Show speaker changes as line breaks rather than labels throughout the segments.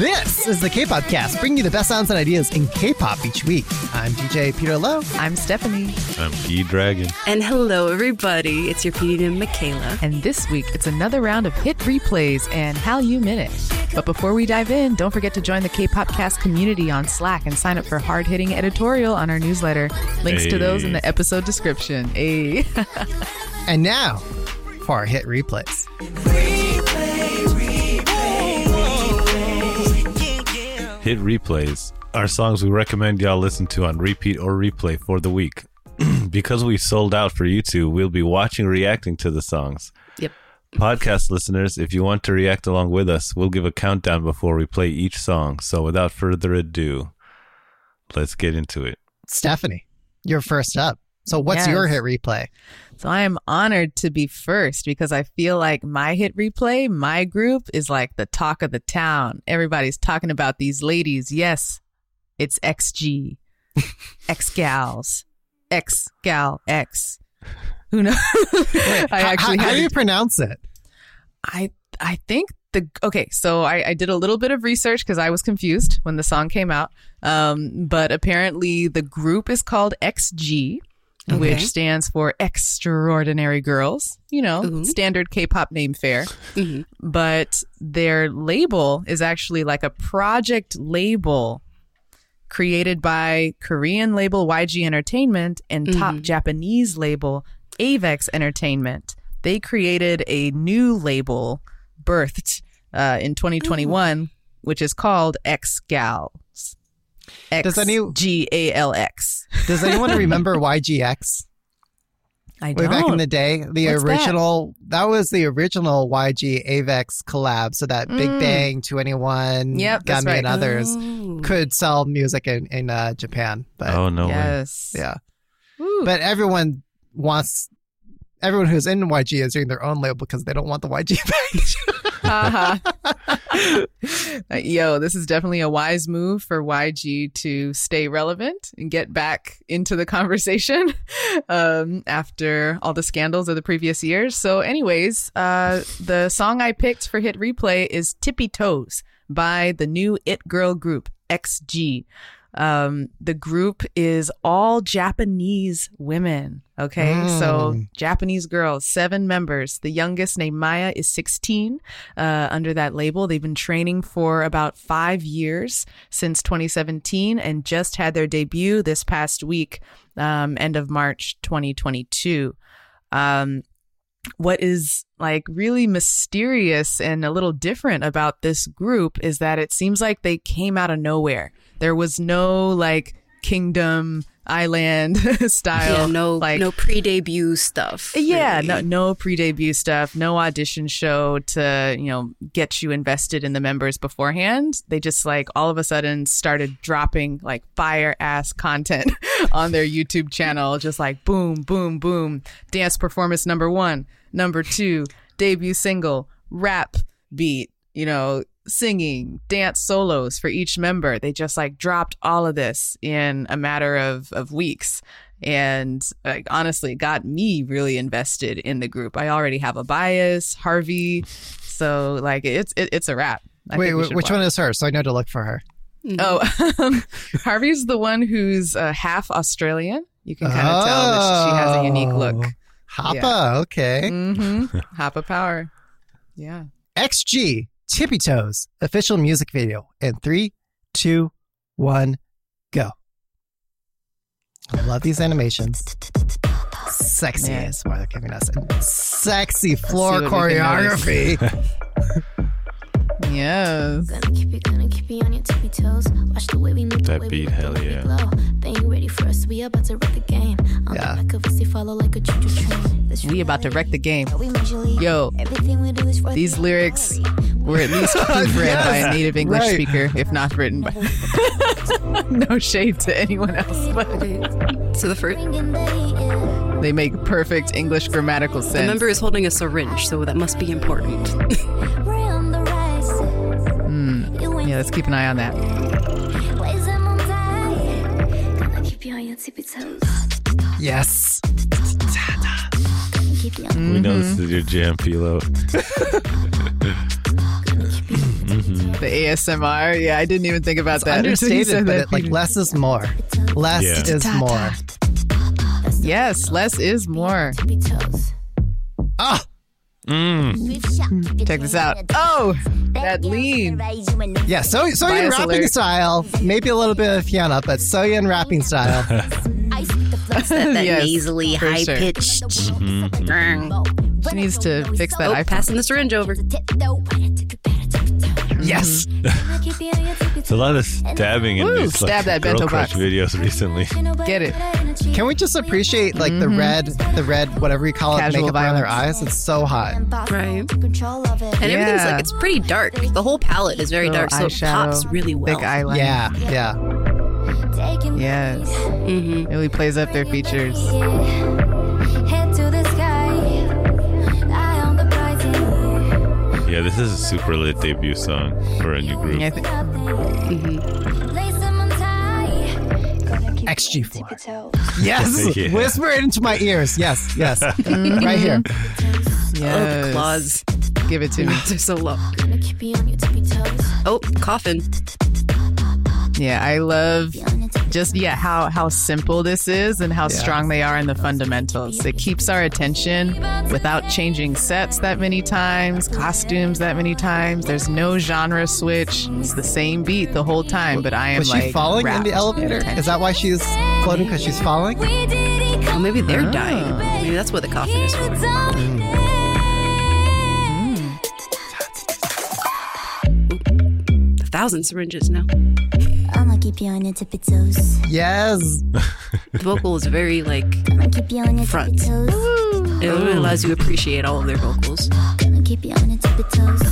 This is the K-pop cast, bringing you the best sounds and ideas in K-pop each week. I'm DJ Peter Lowe.
I'm Stephanie.
I'm P Dragon.
And hello, everybody. It's your PD Michaela.
And this week, it's another round of hit replays and Hallyu Minute. But before we dive in, don't forget to join the K-pop cast community on Slack and sign up for hard-hitting editorial on our newsletter. Links to those in the episode description. Hey.
and now for our hit replays.
Hit replays are songs we recommend y'all listen to on repeat or replay for the week. because we sold out for YouTube, we'll be watching reacting to the songs.
Yep.
Podcast listeners, if you want to react along with us, we'll give a countdown before we play each song. So without further ado, let's get into it.
Stephanie, you're first up. So what's
Yes.
your hit replay?
So I am honored to be first because I feel like my hit replay, my group is like the talk of the town. Everybody's talking about these ladies. Yes, it's XG, X gals, X gal X. Who knows? I
How-
actually
how,
had
do you pronounce it?
I I think the okay, so I, I did a little bit of research because I was confused when the song came out. Um, but apparently the group is called XG,
Okay.
which stands for Extraordinary Girls. You know,
Ooh.
standard K-pop name fare.
Mhm.
But their label is actually like a project label created by Korean label YG Entertainment and top
Mhm.
Japanese label Avex Entertainment. They created a new label birthed uh, in 2021, which is called X Gals. X
Does any-
G A L X.
Does anyone remember YGX?
I
Way
don't.
Way back in the day, the
What's
original that? was the original YG Avex collab. So that Big
Mm.
Bang, to Anyone,
Yep, that's
Gummy, and others
Oh.
could sell music in in uh, Japan. But
oh, no way.
yes.
yeah,
Woo.
but everyone wants everyone who's in YG is doing their own label because they don't want the YG package.
Haha. Uh, Yo, this is definitely a wise move for YG to stay relevant and get back into the conversation um, after all the scandals of the previous years. So, anyways, uh, the song I picked for Hit Replay is Tippy Toes by the new It Girl group, XG. Um, the group is all Japanese women. Okay. So
Mm.
Japanese girls, seven members. The youngest named Maya is 16 uh, under that label. They've been training for about five years since 2017 and just had their debut this past week, um, end of March 2022. Um, what is like really mysterious and a little different about this group is that it seems like they came out of nowhere. There was no like kingdom island style
Yeah, no,
like
no pre-debut stuff.
yeah,
really.
no, no pre-debut stuff, no audition show to you know get you invested in the members beforehand. They just like all of a sudden started dropping like fire ass content on their YouTube channel, just like boom, boom, boom. Dance performance number one, number two, debut single, rap beat, you know, singing, dance solos for each member. They just like dropped all of this in a matter of of weeks and like honestly got me really invested in the group. I already have a bias, Harvey, so like it's it, it's a wrap. I
Wait,
think
wait, which
watch.
one is her? So I know to look for her.
Oh, um, Harvey's the one who's uh, half Australian. You can kind of tell that she has a unique look.
Oh. Hapa, okay.
hmm Hapa power. Yeah.
XG Tippy Toes official music video in three, two, one, go. I love these animations. Sexy
Yeah.
is why they're giving us sexy floor
see what we can notice.
choreography.
Yes.
Gonna keep you, gonna keep you on your tippy toes. Watch the way we move, the
That
way
beat,
look,
hell yeah.
glow. They ain't ready for us, we about to wreck the game. On
Yeah.
the back of us, they follow like a choo-choo train.
We about to wreck the game. Yo,
Everything we do is for
these lyrics were at least proofread by a native English
right.
speaker, if not written by. no shade to anyone else, but
So the first,
Bringing day, yeah.
they make perfect English grammatical sense.
the member is holding a syringe, so that must be important.
Mm. Yeah, let's keep an eye on that.
Ways I'm on time. Gonna keep you on your tippy toes.
yes.
Gonna keep you on
We know this is your jam, Pilo.
gonna keep you on your tippy toes.
The ASMR. Yeah, I didn't even think about
It's
that. until
understated, but
that,
it, like less is more. Less
Yeah.
is more.
Yes, less is more.
Ah,
Mm.
Check this out. Oh, that lean.
yeah. So Soyeon
Bias
rapping
alert.
style, maybe a little bit of Fiona, but Soyeon rapping style.
That, that
Yes,
nasally, high
sure.
pitched.
She needs to fix that
Oh,
iPhone.
passing the syringe over.
yes.
It's a lot of stabbing in
Woo,
these
stab
like,
that
Girl
bento
Crush
box.
videos recently.
Get it.
Can we just appreciate like the red, the red, whatever you call it,
Casual
makeup around their eyes? It's so hot.
Right. And everything's
Yeah.
like it's pretty dark. The whole palette is very
Little
dark, so it pops really well.
Big eyeliner.
Yeah, yeah.
Yes.
hmm
Really plays up their features.
Yeah, this is a super lit debut song for a new group.
Yeah, I think-
Lace them.
XG4. Yes.
Yeah.
Whisper it into my ears. Yes, yes. Mm-hmm. right here.
Oh,
yes.
the claws.
Give it to me.
They're so low.
Gonna keep you on your tippy toes.
Oh, coffin.
Yeah, I love
Be on your tippy
just yeah how how simple this is and how
Yeah.
strong they are in the fundamentals. It keeps our attention without changing sets that many times, costumes that many times. There's no genre switch. It's the same beat the whole time, but I am
Was she
like
falling in the elevator?
attention.
Is that why she's floating? Because she's falling?
We did it.
Oh, maybe they're
Ah.
dying. Maybe that's what the coffin is for. A thousand syringes now.
I'ma keep you on your tippy toes.
Yes.
The vocal is very like
Gonna keep you on your
Front.
tippy toes.
it really allows you to appreciate all of their vocals.
Gonna keep you on your tippy toes.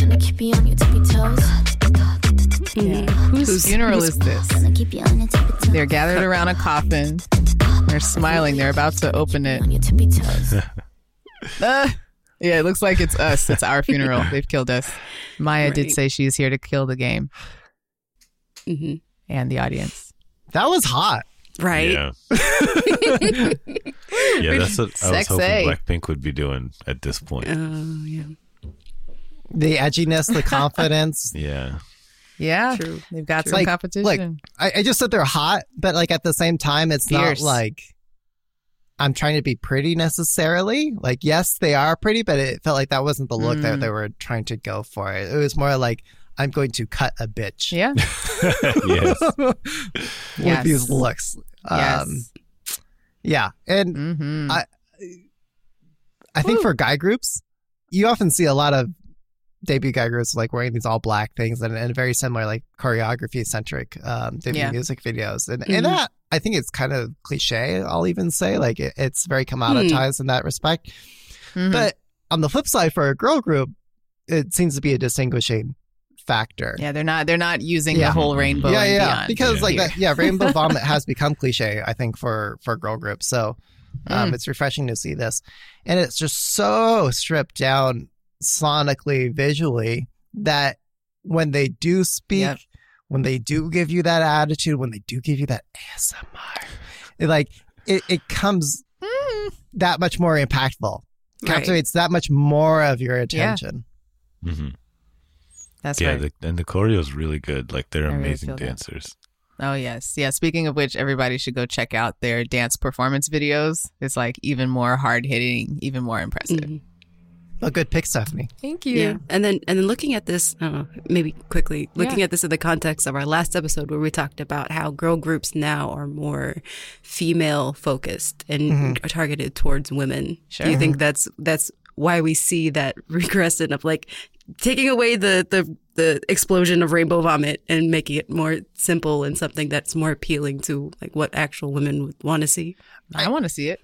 Gonna keep you on your tippy toes.
Mhm.
Whose
Who's-
funeral
who's-
is this?
Gonna keep you on your tippy toes.
They're gathered around a coffin. They're smiling. They're about to open it.
on your tippy toes.
Uh, yeah, it looks like it's us. It's our funeral. They've killed us. Maya did say she's here to kill the game
Mhm.
and the audience.
That was hot.
Right?
Yeah. yeah, that's what I was hoping
Sexy.
Blackpink would be doing at this point.
Oh, yeah.
The edginess, the confidence.
Yeah.
Yeah,
True.
they've got
True.
some
Like-
competition.
like, I, I just said they're hot, but like at the same time, it's
Fierce.
not like I'm trying to be pretty necessarily. Like, yes, they are pretty, but it felt like that wasn't the look that
Mm.
they were trying to go for. It was more like I'm going to cut a bitch
yeah,
yes.
with
Yes.
these looks.
yes.
Um, yeah, and
hmm
I- I think for guy groups, you often see a lot of debut guy groups like wearing these all black things and, and very similar like choreography centric um, debut
Yeah.
music videos. And,
Mhm.
and that I think it's kind of cliche. I'll even say like it, it's very commoditized in that respect.
Mhm.
But on the flip side, for a girl group, it seems to be a distinguishing factor.
yeah, they're not. They're not using
Yeah.
the whole rainbow.
yeah, yeah.
beyond
Because like that, yeah, Rainbow Vomit has become cliche. I think for for girl groups. So um,
Mm.
it's refreshing to see this, and it's just so stripped down sonically, visually that when they do speak,
Yep.
When they do give you that attitude, when they do give you that ASMR, it, like it, it comes
Mm.
that much more impactful.
Right.
Captivates that much more of your
Yeah.
attention.
hmm
That's
yeah,
right.
the, and the choreo is really good. Like they're
I really
amazing
that.
dancers.
oh yes, yeah. Speaking of which, everybody should go check out their dance performance videos. It's like even more hard hitting, even more impressive.
Mhm.
A good pick, Stephanie.
Thank
Yeah. And then and then looking at this, I know, maybe quickly, looking at this in the context of our last episode where we talked about how girl groups now are more female focused and
Mhm.
are targeted towards women.
Sure.
Do you think that's that's why we see that regression of like taking away the the the explosion of rainbow vomit and making it more simple and something that's more appealing to like what actual women would want to see?
I want to see it.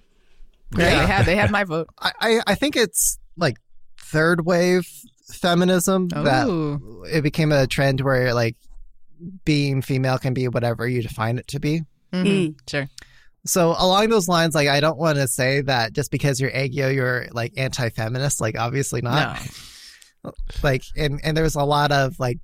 Yeah.
Yeah, they had they had my vote.
I, I, I think it's like third wave feminism that it became a trend where like being female can be whatever you define it to be.
Mhm. Sure.
So along those lines, like I don't want to say that just because you're aegyo, you're like anti-feminist. Like obviously not.
No.
Like and and there's a lot of like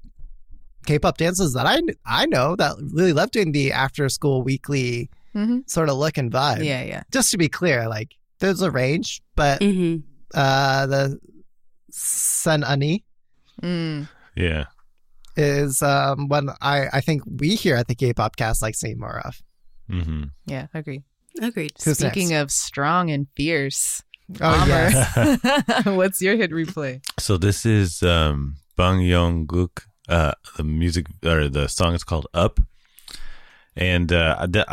K-pop dances that I I know that really love doing the after school weekly
hmm
sort of look and vibe.
Yeah, yeah.
Just to be clear, like there's a range, but
Mm-hmm.
uh the Sen Ani
Mm.
Yeah.
is um, one I, I think we here at the K-pop cast like seeing more of.
hmm
Yeah, agree.
Agreed.
Who's
Speaking
next?
of strong and fierce,
Oh
Amr,
yes.
what's your hit replay?
So this is um, Bang Yong Guk. Uh, the music or the song is called Up, and uh, the-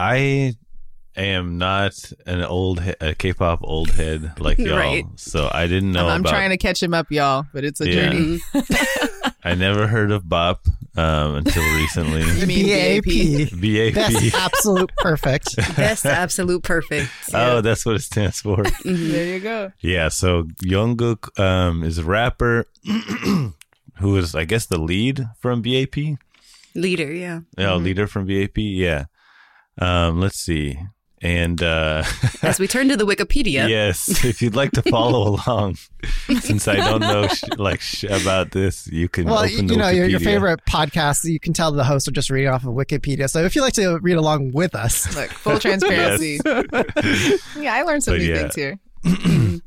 I am not an old he- a K-pop old head like y'all,
Right.
so I didn't know.
I'm
about,
trying to catch him up, y'all, but it's a
Yeah.
journey.
I never heard of Bop um, until recently.
You mean BAP?
BAP.
That's absolute perfect.
Best absolute perfect.
Oh, that's what it stands for.
Mhm.
There you go.
Yeah, so Yongguk um, is a rapper who is, I guess, the lead from BAP.
Leader, yeah.
Yeah, leader from BAP. Yeah. Um, let's see. And uh,
As we turn to the Wikipedia,
yes, if you'd like to follow along, since I don't know sh- like sh- about this, you can.
Well,
open
you
the
know, your, your favorite podcast, you can tell the hosts are just reading off of Wikipedia. So if you'd like to read along with us,
Look, full transparency. yeah, I learned some
But
new
yeah.
things here.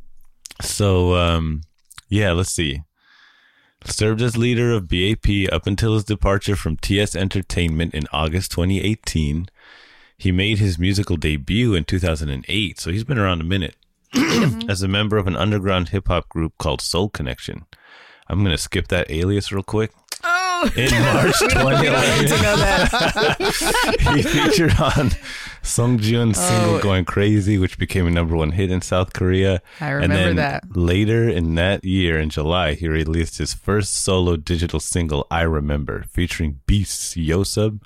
So, um, yeah, let's see. Served as leader of BAP up until his departure from TS Entertainment in August 2018. He made his musical debut in 2008, so he's been around a minute mm-hmm. as a member of an underground hip hop group called Soul Connection. I'm going to skip that alias real quick.
Oh,
In March
we don't need to
2011, he featured on Song Ji-eun's oh. single
Oh.
"Going Crazy," which became a number one hit in South Korea.
I
and
remember
then
that.
later in that year, in July, he released his first solo digital single, "I Remember," featuring Beast's Yosub.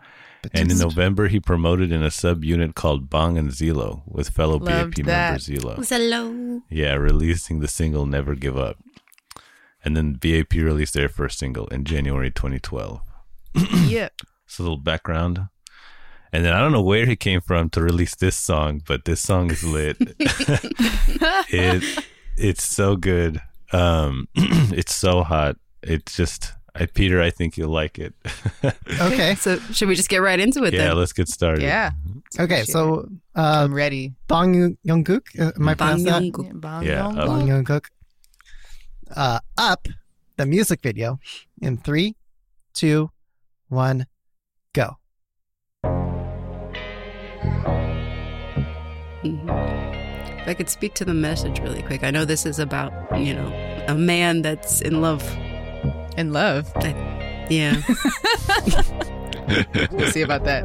And in November, he promoted in a subunit called Bang and Zelo with fellow
Loved
BAP
that.
member Zelo.
Hello.
Yeah, releasing the single "Never Give Up." And then BAP released their first single in January 2012.
Yep.
So a little background. And then I don't know where he came from to release this song, but this song is lit. it it's so good. Um it's so hot. It's just I Peter, I think you'll like it.
okay,
So should we just get right into it
yeah,
then?
let's get started.
Yeah.
okay. So uh,
I'm ready.
Bong Young-gook, uh, am I
Bang
pronouncing that?
Young-gook.
Yeah, bong,
Yeah,
bong,
up.
Bong
bong.
Young-gook. Uh, up the music video in three, two, one, go.
Mhm. If I could speak to the message really quick, I know this is about, you know, a man that's in love.
In love.
Yeah.
We'll see about that.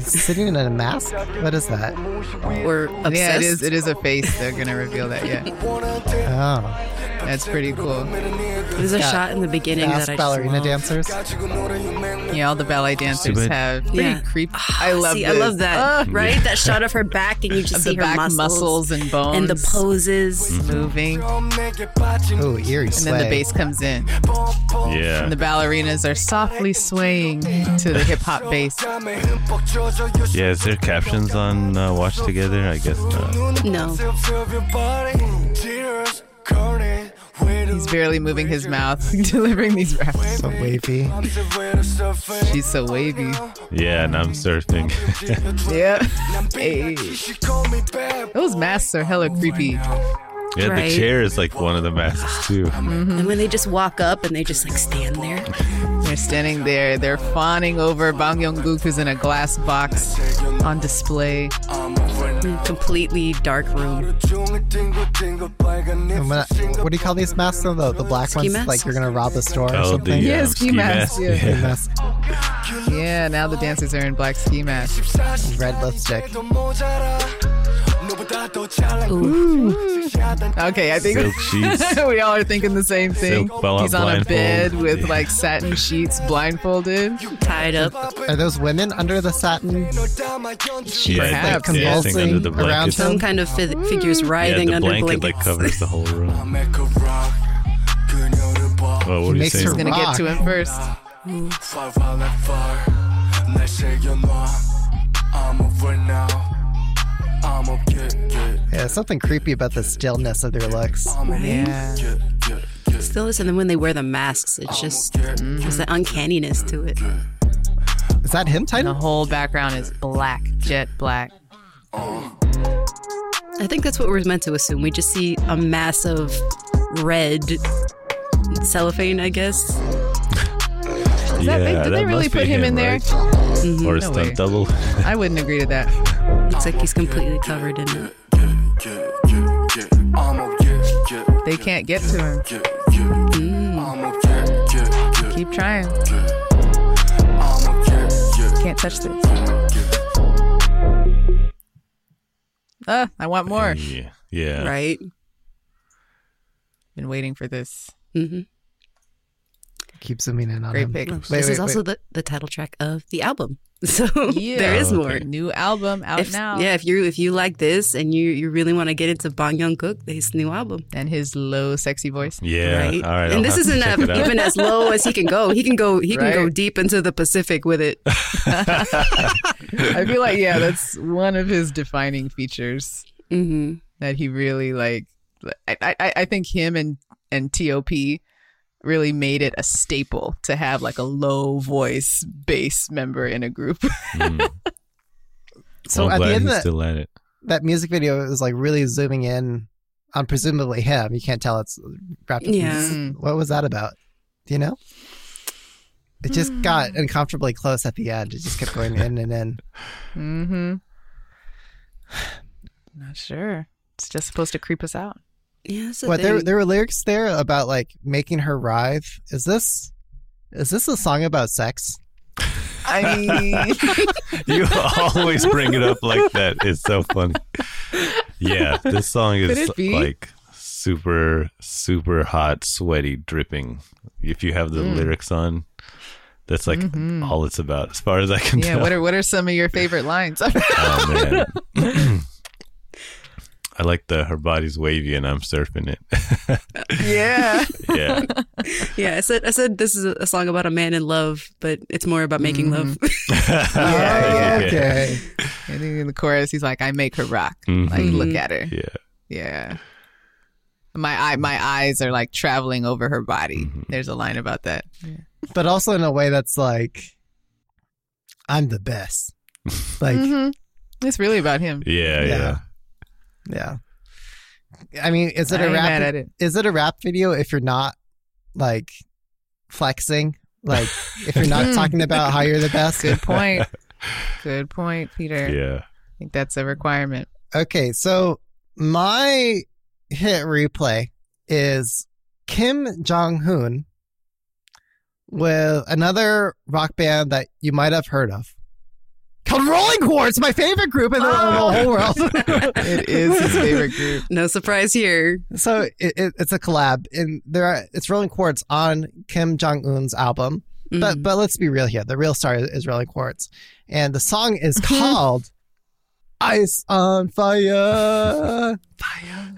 Sitting in a mask? What is that?
Or obsessed.
Yeah, it is. It is a face. They're gonna reveal that. Yeah,
Oh,
that's pretty cool.
There's a
Yeah.
shot in the beginning
fast
that I
ballerina
love.
dancers.
Yeah, all the ballet dancers
bad.
have pretty
Yeah.
creepy. I love.
See,
this.
I love that.
Ah,
right? That shot of her back and you just
of
see
the
her
back
muscles,
muscles, and bones
and the poses.
moving,
Oh, eerie
and then the bass comes in,
Yeah.
and the ballerinas are softly swaying to the hip hop bass.
Yeah, is there captions on uh, Watch Together? I guess not.
No.
He's barely moving his mouth, delivering these raps.
So wavy.
She's so wavy.
Yeah, and I'm surfing.
Yeah. Hey. Those masks are hella creepy.
yeah,
Right.
the chair is like one of the masks too.
And when they just walk up and they just like stand there.
They're standing there. They're fawning over Bang Young-gook, who's in a glass box on display.
completely dark room.
And when I- what do you call these masks though? The, the black
Ski
ones?
masks?
Like you're gonna rob the store or
Oh,
something?
the
Yeah,
um,
ski
ski
mask,
mask.
yeah.
Ski
Yeah.
mask,
Yeah, now the dancers are in black ski masks.
red lipstick.
Okay, I think
Silk sheets.
we all are thinking the same thing.
Silk
He's on a bed with
Yeah.
like satin sheets, blindfolded.
Tied up.
Are those women under the satin?
Yeah,
Perhaps,
like
yeah.
under the
Convulsing around.
Some kind of fi- figures
Yeah,
writhing
the
under
blanket
blankets.
like covers the whole room. Oh, what are you
Makes
say?
her
He's gonna get to him first.
Yeah, something creepy about the stillness of their looks.
Yeah.
Still is, and then when they wear the masks, it's just there's an uncanniness to it.
Is that him, Titan?
The whole background is black, jet black.
I think that's what we're meant to assume. We just see a mass of red cellophane, I guess.
Is that- they- did they really put him in there?
right?
Mhm.
Or a
No
stunt
way.
double?
I wouldn't agree to that.
Looks like he's completely covered in it.
They can't get to him. Keep trying. Can't touch this. Uh, I want more.
Yeah. Yeah.
Right?
Been waiting for this.
hmm
Keep zooming in on
Great
him.
pick.
Wait,
this
wait,
is also
wait.
the, the title track of the album. So
Yeah.
there is more.
okay.
New album out
If,
now.
Yeah, if you if you like this and you, you really want to get into Bong Young Cook, his new album.
And his low, sexy voice.
Yeah.
right?
All right.
and
I'll
this isn't
check it out.
even as low as he can go. He can go he can go deep into the Pacific with it.
I feel like, yeah, that's one of his defining features
hmm
that he really like. I, I, I think him and, and TOP really made it a staple to have like a low voice bass member in a group.
Mm.
So
I'm
at the end of
he's
that,
still at it.
that music video is like really zooming in on presumably him. You can't tell it's wrapped
Yeah.
this- What was that about? Do you know? It just got uncomfortably close at the end. It just kept going in and in.
mm-hmm. Not sure. It's just supposed to creep us out.
Yeah, that's the
What there there were lyrics there about like making her writhe. Is this is this a song about sex?
I mean,
You always bring it up like that. It's so funny. Yeah, this song is like super, super hot, sweaty, dripping. If you have the
Mm.
lyrics on, that's like
Mhm.
all it's about, as far as I can
yeah.
tell.
Yeah, what are what are some of your favorite lines?
oh man. I like the her body's wavy and I'm surfing it.
yeah.
yeah.
yeah, I said I said this is a, a song about a man in love, but it's more about making love.
yeah.
Oh, okay.
And then in the chorus, he's like, "I make her rock.
Mhm.
Like, look at her.
Yeah.
Yeah. My eye, my eyes are like traveling over her body.
Mhm.
There's a line about that.
But also in a way that's like I'm the best. Like
Mhm. It's really about him.
Yeah. Yeah.
yeah. I mean, is it
I
a rap
mad at it.
is it a rap video if you're not like flexing? Like if you're not hmm. talking about how you're the best?
Good point. Good point, Peter.
Yeah.
I think that's a requirement.
Okay, so my hit replay is Kim Jong Hoon with another rock band that you might have heard of called Rolling Quartz, my favorite group in the, in the whole world.
It is his favorite group.
no surprise here.
so it, it, it's a collab, and there are, it's Rolling Quartz on Kim Jong Un's album. But
Mhm.
but let's be real here. The real star is Rolling Quartz, and the song is called "Ice on Fire."
Fire.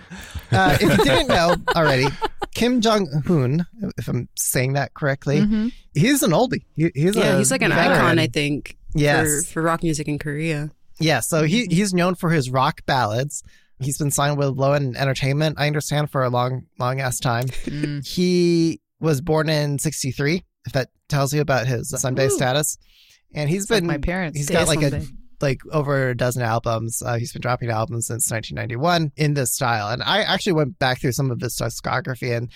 Uh, if you didn't know already, Kim Jong Un, if I'm saying that correctly,
Mhm.
he's an oldie. He, he's
yeah,
a
he's like an
veteran.
icon, I think,
Yes,
for, for rock music in Korea.
yeah. So he he's known for his rock ballads. He's been signed with Lowen Entertainment, I understand, for a long long ass time.
Mm.
He was born in '63. If that tells you about his sunbae
Ooh.
status, and he's
It's like
been
my parents.
He's got like a like over a dozen albums. Uh, he's been dropping albums since 1991 in this style. And I actually went back through some of his discography, and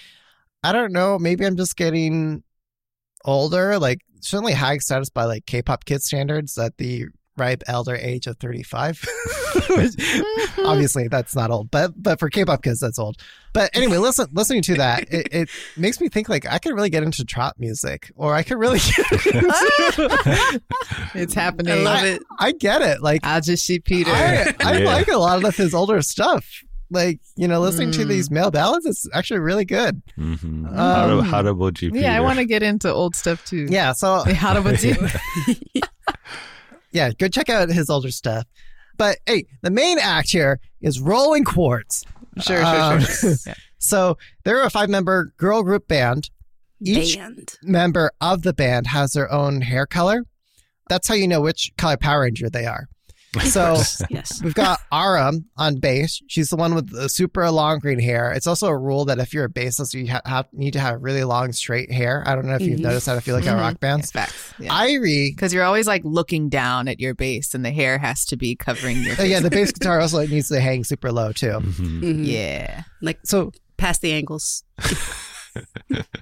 I don't know, maybe I'm just getting older. Like certainly high status by like K-pop kid standards at the ripe elder age of 35. Which, mm-hmm. Obviously, that's not old, but but for K-pop kids, that's old. But anyway, listen, listening to that, it, it makes me think like I could really get into trap music, or I could really. Get into,
It's happening.
I love it.
I get it. Like
I'll just see Peter.
I, I
Yeah.
like a lot of his older stuff. Like, you know, listening to
Mm.
these male ballads, it's actually really good.
Mm-hmm.
Um,
how, how about you,
yeah, I want to get into old stuff too.
Yeah. So,
How about you?
yeah, go check out his older stuff. But hey, the main act here is Rolling Quartz.
Sure,
Um,
sure, sure. Yeah.
So they're a five member girl group band. Each
Band.
member of the band has their own hair color. That's how you know which color Power Ranger they are. So
yes.
We've got Ara on bass. She's the one with the super long green hair. It's also a rule that if you're a bassist, you ha- have, need to have really long straight hair. I don't know if you've
Mhm.
noticed that if you look at
Mhm.
rock
Yeah,
bands.
facts. Yeah.
Irie,
Because you're always like looking down at your bass, and the hair has to be covering your.
uh,
Face.
yeah, the bass guitar also needs to hang super low too.
Mhm.
Mhm.
yeah.
Like
So
past the ankles.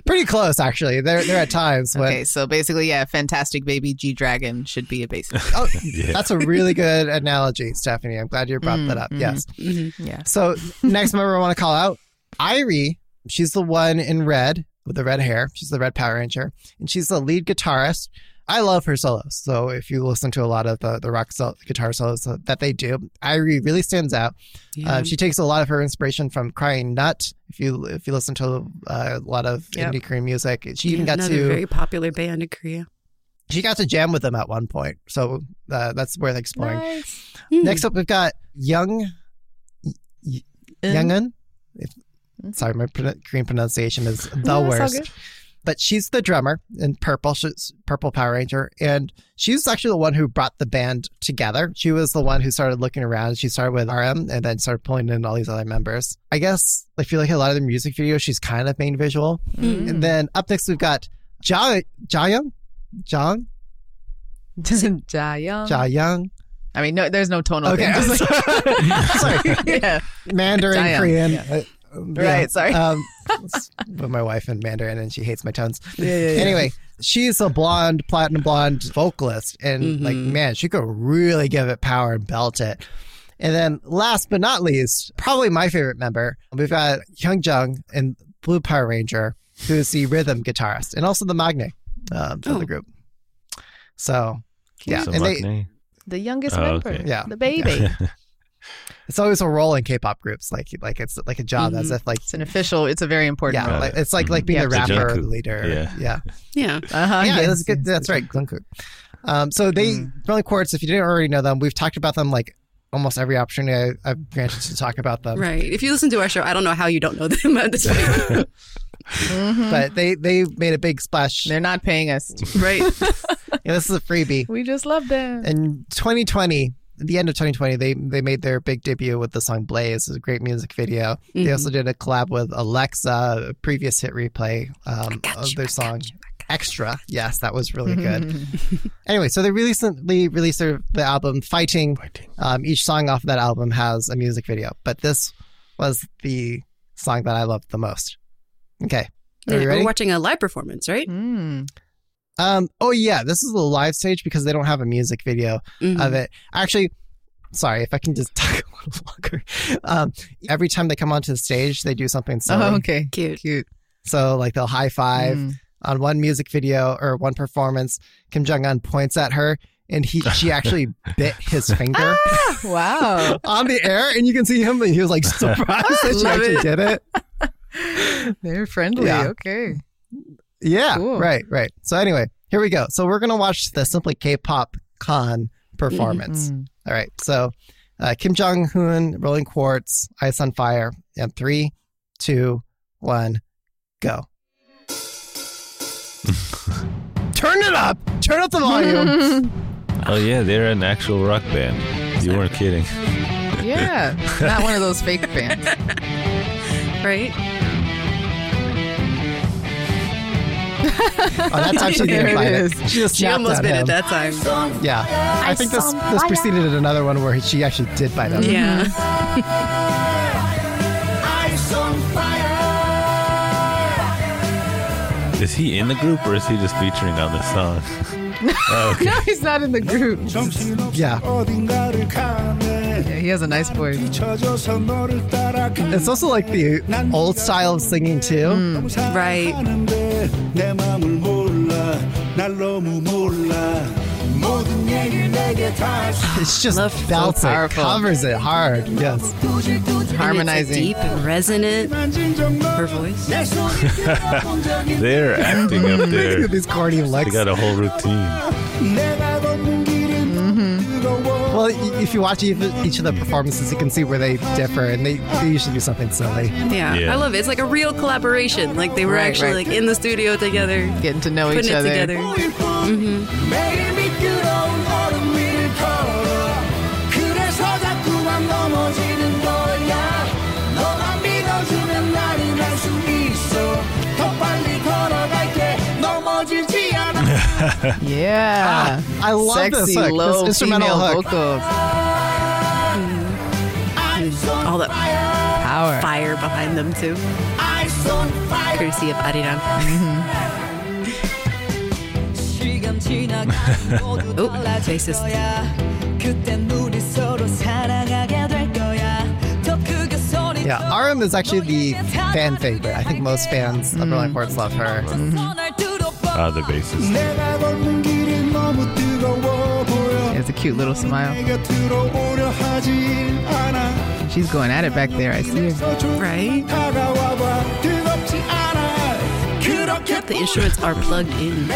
Pretty close, actually. They're they're at times when
Okay, so basically, yeah, Fantastic Baby G Dragon should be a basic.
Oh,
Yeah.
that's a really good analogy, Stephanie. I'm glad you brought that up.
Mm,
Yes.
Mhm.
Yeah.
So next member I want to call out, Irie. She's the one in red with the red hair. She's the red Power Ranger, and she's the lead guitarist. I love her solos. So if you listen to a lot of the, the rock sol- guitar solos that they do, Irie really stands out.
Yeah.
Uh, she takes a lot of her inspiration from Crying Nut. If you if you listen to uh, a lot of
Yep.
indie Korean music, she even got
another
to
very popular band in Korea.
she got to jam with them at one point. So uh, that's worth exploring.
Nice.
Hmm.
Next up, we've got Young Youngun. If, sorry, my pron- Korean pronunciation is the
No,
worst.
Good.
But she's the drummer in Purple. She's Purple Power Ranger, and she's actually the one who brought the band together. She was the one who started looking around. She started with Arem and then started pulling in all these other members. I guess I feel like a lot of the music videos, she's kind of main visual.
Mm.
And then up next, we've got Ja Jayoung, Jong
Ja Young.
Ja Young.
I mean, no, there's no tonal
Okay,
thing.
Sorry.
yeah.
Mandarin,
Jayoung,
Korean.
yeah. Right, sorry.
Um, with my wife in Mandarin, and she hates my tones.
Yeah, yeah, yeah.
Anyway, she's a blonde, platinum blonde vocalist, and like,
Mm-hmm.
man, she could really give it power and belt it. And then, last but not least, probably my favorite member, we've got Hyung Jung in Blue Power Ranger, who's the rhythm guitarist and also the maknae um, of
Oh.
the group. So, yeah, and they,
The youngest
Oh,
member.
okay.
Yeah.
The baby.
it's always a role in K-pop groups, like like it's like a job, as if like
It's an official, it's a very important
yeah,
role.
like, it's like like being
Yeah.
the
The
rapper
Jungkook.
leader.
Yeah.
yeah.
Yeah.
uh-huh,
yeah,
yes,
that's good.
yes,
That's right, Jungkook. Um, so they
Mm.
Rolling Quartz. If you didn't already know them, we've talked about them like almost every opportunity I, I've granted to talk about them.
Right. If you listen to our show, I don't know how you don't know them at this point.
Mhm.
But they they made a big splash.
They're not paying us.
right.
Yeah, this is a freebie.
We just love them.
In 2020, at the end of 2020, they they made their big debut with the song "Blaze." It's a great music video. They
Mhm.
also did a collab with Alexa, a previous hit replay um,
got
of their
I
song "Extra." Yes, that was really good. anyway, so they recently released their, the album "Fighting."
Fighting.
Um, each song off of that album has a music video, but this was the song that I loved the most. Okay, are
Yeah,
you ready?
we're watching a live performance, right?
Mm.
Um, oh yeah, this is the live stage because they don't have a music video
Mhm.
of it. Actually, sorry if I can just talk a little longer. Um, every time they come onto the stage, they do something silly.
Oh, okay.
Cute.
Cute.
So like they'll high five
Mm.
on one music video or one performance. Kim Jong Un points at her, and he she actually bit his finger.
Wow.
on the air, and you can see him. He was like surprised that she actually
it.
did it.
They're friendly.
Yeah.
Okay.
Yeah,
Cool.
right, right. So anyway, here we go. So we're gonna watch the Simply K-pop Con performance.
Mm.
All right. So uh, Kim Jong Un, Rolling Quartz, Ice on Fire, and three, two, one, go. Turn it up. Turn up the volume.
Oh yeah, they're an actual rock band. You weren't kidding.
yeah. Not one of those fake bands.
Right?
Oh, that time she
There
didn't
it
it.
is.
She just
She almost
at
bit
him.
it that time.
Yeah, I think this this preceded another one where she actually did bite him.
Yeah.
Is he in the group or is he just featuring on this song? oh, okay.
No, he's not in the group.
Yeah
yeah, he has a nice voice.
It's also like the old style of singing too.
Mm,
right.
It's just
Love
bouncing,
so
covers it hard. Yes,
harmonizing,
deep and resonant. Her voice.
They're acting up there.
These corny
Lex.
They
got a whole routine.
Well, if you watch each each of the performances, you can see where they differ, and they, they usually do something silly.
Yeah.
Yeah.
I love it. It's like a real collaboration. Like they were
Right,
actually
right.
like in the studio together,
Getting to know
putting
each
it
other.
together.
매 않아
Yeah.
Ah, I love
Sexy,
this hook,
low
this instrumental
female
hook.
vocals. Mm.
All that
Power.
fire behind them too. Courtesy of Arirang. Mm-hmm. Oh, racist.
Yeah, Arem is actually the fan favorite. I think most fans of Rolling Quartz love her.
Mm-hmm. Mm-hmm uh, the bassist.
He has a cute little smile. She's going at it back there. I see her.
Right. The instruments are plugged in.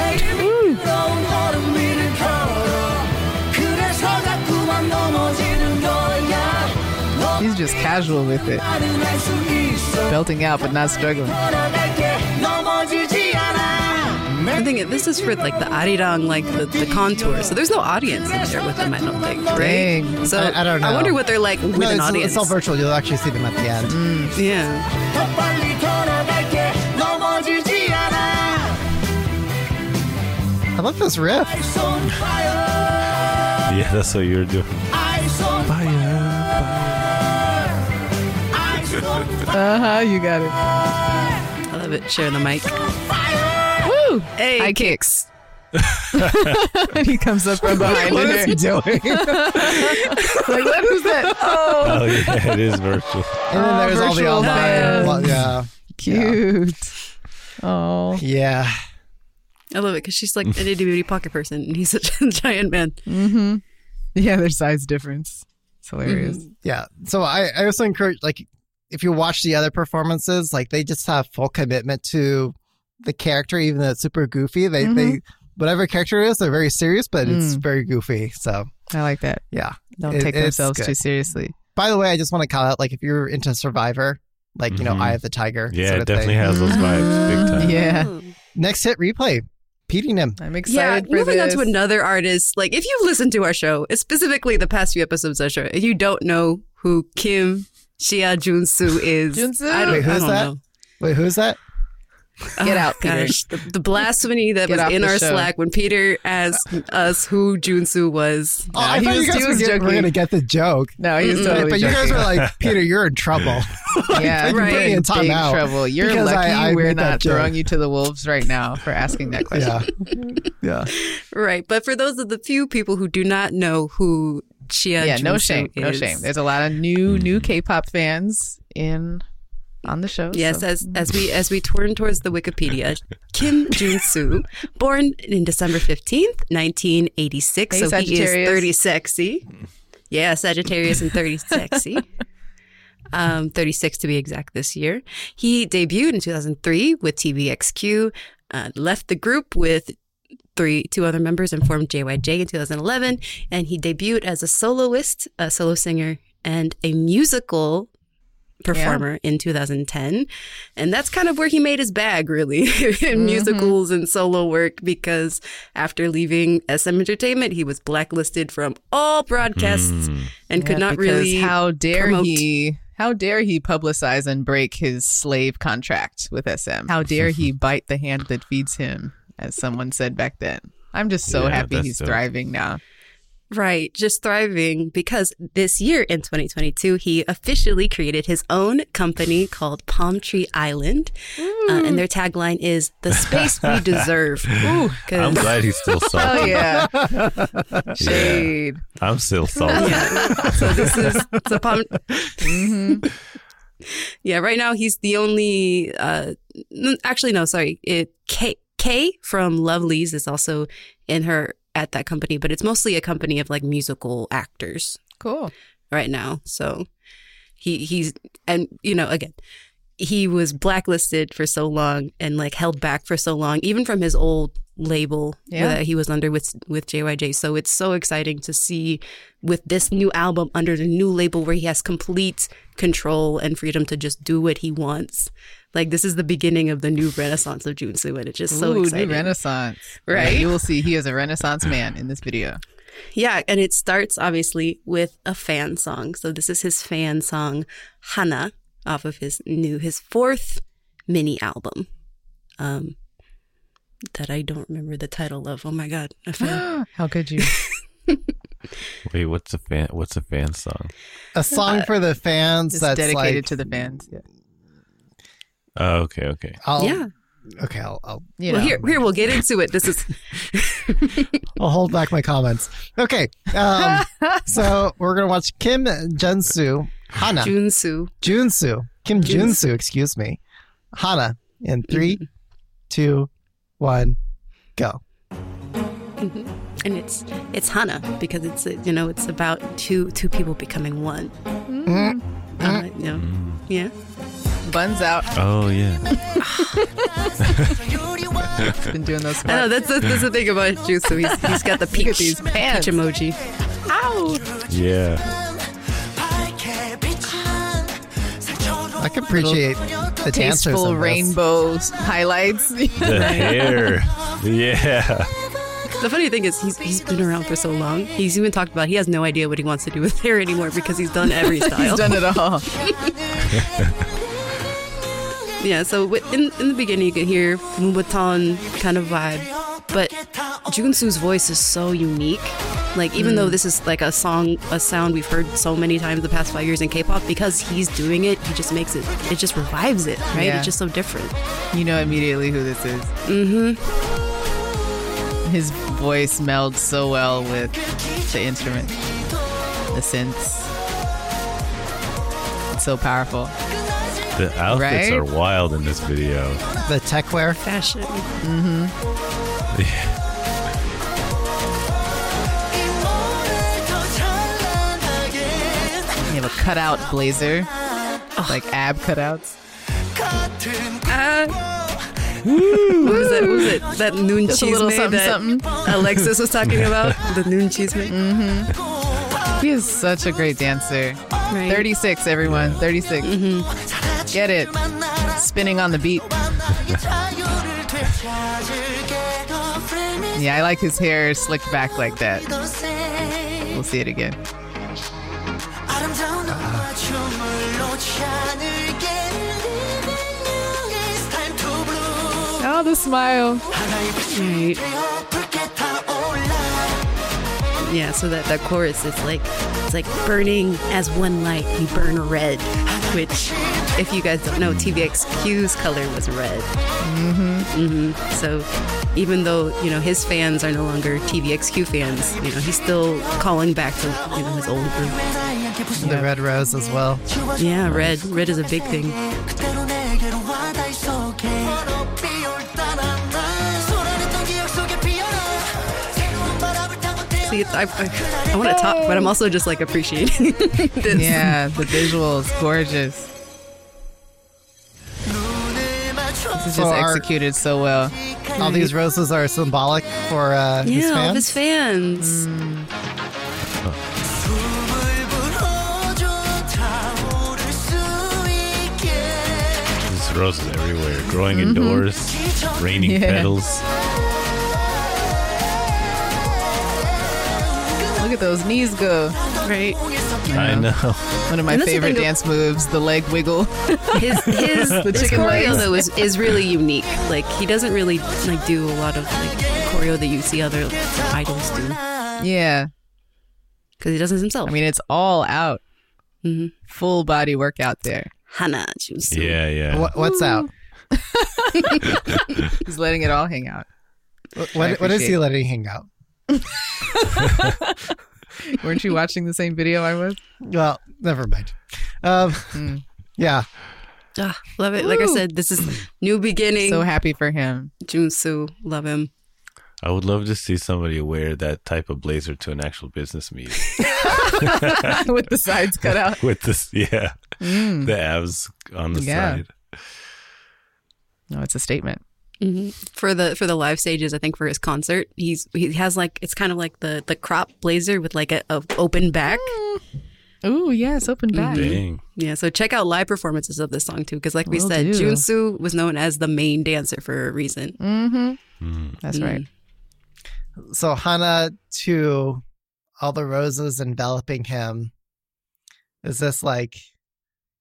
He's just casual with it. Belting out but not struggling.
The
thing is, this is for like the arirang, like the, the contour. So there's no audience in there with them, I don't think. Right?
Dang.
So
I, I, don't know.
I wonder what they're like with
no,
an audience.
It's all virtual. You'll actually see them at the end.
Mm, yeah.
I love this riff.
Yeah, that's what you're doing.
Uh huh. You got it.
I love it. Share the mic.
Woo!
Hey,
High kicks. and he comes up from behind
What
her.
he doing?
like, what is that? Oh,
Oh yeah, it is virtual.
And then
Oh,
there's all the
virtual
online.
fans.
Well, yeah.
cute. Oh,
Yeah.
I love it because she's like an itty bitty pocket person and he's such a giant man.
mm-hmm. Yeah, their size difference. It's hilarious.
Yeah. So I, I also encourage, like, if you watch the other performances, like, they just have full commitment to the character, even though it's super goofy. They, they, whatever character it is, they're very serious, but it's
Mm.
very goofy. So,
I like that.
yeah.
Don't
It-
take themselves
good.
too seriously.
By the way, I just want to call out, like, if you're into Survivor, like, you know,
Mhm.
Eye of the Tiger.
Yeah,
sort
it
of
definitely
thing.
has those vibes big time.
Yeah.
Next hit replay. Peating him.
I'm
Yeah,
excited for
moving
this.
on to another artist. Like, if you've listened to our show, specifically the past few episodes of our show, and you don't know who Kim Xia Junsu is,
Junsu?
I don't,
Wait, who's
I don't
that?
know.
Wait, who's that?
Get
Oh,
out, Peter.
gosh, the, the blasphemy that
Get
was in our
show.
Slack when Peter asked us who Junsu was.
Oh, I
he
thought
was-
you guys
he
were,
was
were going to get the joke.
No, he was totally
but you guys
joking.
were like, Peter, you're in trouble.
yeah,
Right.
you're in
In time
big
out
trouble. You're
because
lucky
I- I
we're not throwing you to the wolves right now for asking that question.
yeah. Yeah.
Right. But for those of the few people who do not know who Xia
Yeah, no
Junsu
shame, no shame. There's a lot of new new K-pop fans in on the show.
Yes,
so-
as as we as we turn towards the Wikipedia, Kim Jun Soo, born in December fifteenth, nineteen eighty six. So he is
Sagittarius.
thirty sexy. Yeah, Sagittarius and thirty sexy. Um, 36 to be exact this year. He debuted in 2003 with TVXQ, uh, left the group with three, two other members and formed JYJ in 2011. And he debuted as a soloist, a solo singer, and a musical performer in 2010. And that's kind of where he made his bag, really, in mm-hmm. musicals and solo work, because after leaving SM Entertainment, he was blacklisted from all broadcasts hmm. and could
Yeah,
not really.
How dare
promote-
he? How dare he publicize and break his slave contract with SM? How dare he bite the hand that feeds him, as someone said back then? I'm just so
Yeah,
happy he's
dope.
thriving now.
Right, just thriving because this year in 2022, he officially created his own company called Palm Tree Island. Uh, and their tagline is the space we deserve. Ooh,
I'm glad he's still
Oh yeah, shade.
I'm still salty.
Yeah. so this is so Palm. Yeah, right now he's the only. Uh, actually, no, sorry. It K K from Lovelyz is also in her at that company, but it's mostly a company of like musical actors.
Cool.
right now. So he he's and you know again he was blacklisted for so long and like held back for so long even from his old label
Yeah.
that he was under with with JYJ. So it's so exciting to see with this new album under the new label where he has complete control and freedom to just do what he wants. Like this is the beginning of the new renaissance of Junsu and it's just so
Ooh,
exciting.
new renaissance.
Right?
Yeah, you will see he is a renaissance man in this video.
Yeah, and it starts obviously with a fan song. So this is his fan song Hana off of his new his fourth mini album. Um that I don't remember the title of. Oh my god. A fan.
How could you?
Wait, what's a fan? What's a fan song?
A song for the fans
It's
that's
dedicated
like
to the fans. Yeah.
Oh, okay, okay.
I'll,
yeah.
Okay, I'll, I'll
You
well,
know.
here, here we'll get into it. This is
I'll hold back my comments. Okay, um, so we're gonna watch Kim Junsu Hana
Junsu.
Junsu Kim Junsu, excuse me, Hana in three, two, one, go.
and it's it's Hana because it's uh, you know it's about two two people becoming one.
Mm.
Uh, you know, yeah.
Buns out.
Oh yeah.
Been doing those.
I know that's, that's that's the thing about Junsu. He's he's got the peach,
these pants.
peach emoji. Ow.
Yeah.
I can appreciate the dancers.
Tasteful rainbows highlights.
The hair. Yeah.
The funny thing is he's he's been around for so long. He's even talked about he has no idea what he wants to do with hair anymore because he's done every style.
He's done it all.
Yeah, so in, in the beginning you can hear Moombahton kind of vibe, but Junsu's voice is so unique. Like even
Mm.
though this is like a song, a sound we've heard so many times the past five years in K-pop, because he's doing it, he just makes it, it just revives it, right?
Yeah.
It's just so different.
You know immediately who this is.
Mm-hmm.
His voice melds so well with the instrument, the synths. It's so powerful.
The outfits
Right?
are wild in this video.
The tech wear.
Fashion.
You have a cutout blazer, like ab cutouts.
Ah. what was that? What was it? That noon
Just a
cheese
little something,
that
something.
Alexis was talking about? The noon cheese Mm hmm.
He is such a great dancer.
Right.
36, everyone. 36. Get it. Spinning on the beat. Yeah, I like his hair slicked back like that. We'll see it again. Uh-huh. Oh, the smile.
Right. Yeah, so that, that chorus is like it's like burning as one light, we burn red. Which, if you guys don't know, TVXQ's color was red. Mm-hmm. Mm-hmm. So, even though you know his fans are no longer TVXQ fans, you know he's still calling back to you know his old group.
The red rose as well.
Yeah, red. Red is a big thing. See, it's, I, I, I want to talk, but I'm also just like appreciating this.
Yeah, the visuals, gorgeous. This is
So
just
our-
executed so well.
All these roses are symbolic for uh, his
Yeah, all
fans.
of his fans.
There's roses everywhere. Growing indoors. Raining
Yeah.
petals.
Look at those knees go.
Right.
I know.
One of my
And that's the
favorite dance moves, the leg wiggle.
His his,
The
his
chicken
choreo
legs.
though is, is really unique. Like he doesn't really like do a lot of like choreo that you see other idols do
Yeah.
because he does it himself.
I mean, it's all out.
Mhm.
Full body workout there.
Hana Junsu.
Yeah, yeah.
What, what's out?
He's letting it all hang out.
What,
I
what is
appreciate
he
it.
letting hang out?
Weren't you watching the same video I was?
Well, never mind. Um,
Mm.
Yeah,
Ah, love it. Like I said, this is new beginning.
So happy for him.
Junsu, love him.
I would love to see somebody wear that type of blazer to an actual business meeting.
With the sides cut out.
With this, yeah.
Mm.
The abs on the
Yeah.
side.
No, it's a statement.
Hmm For the for the live stages, I think for his concert, he's he has like it's kind of like the the crop blazer with like a, a open back.
Ooh, yes, open back.
Dang.
Yeah, so check out live performances of this song too, because like we
Will
said,
do.
Junsu was known as the main dancer for a reason.
Mm-hmm.
Mm.
That's
Mm.
right.
so Hana to all the roses enveloping him. Is this like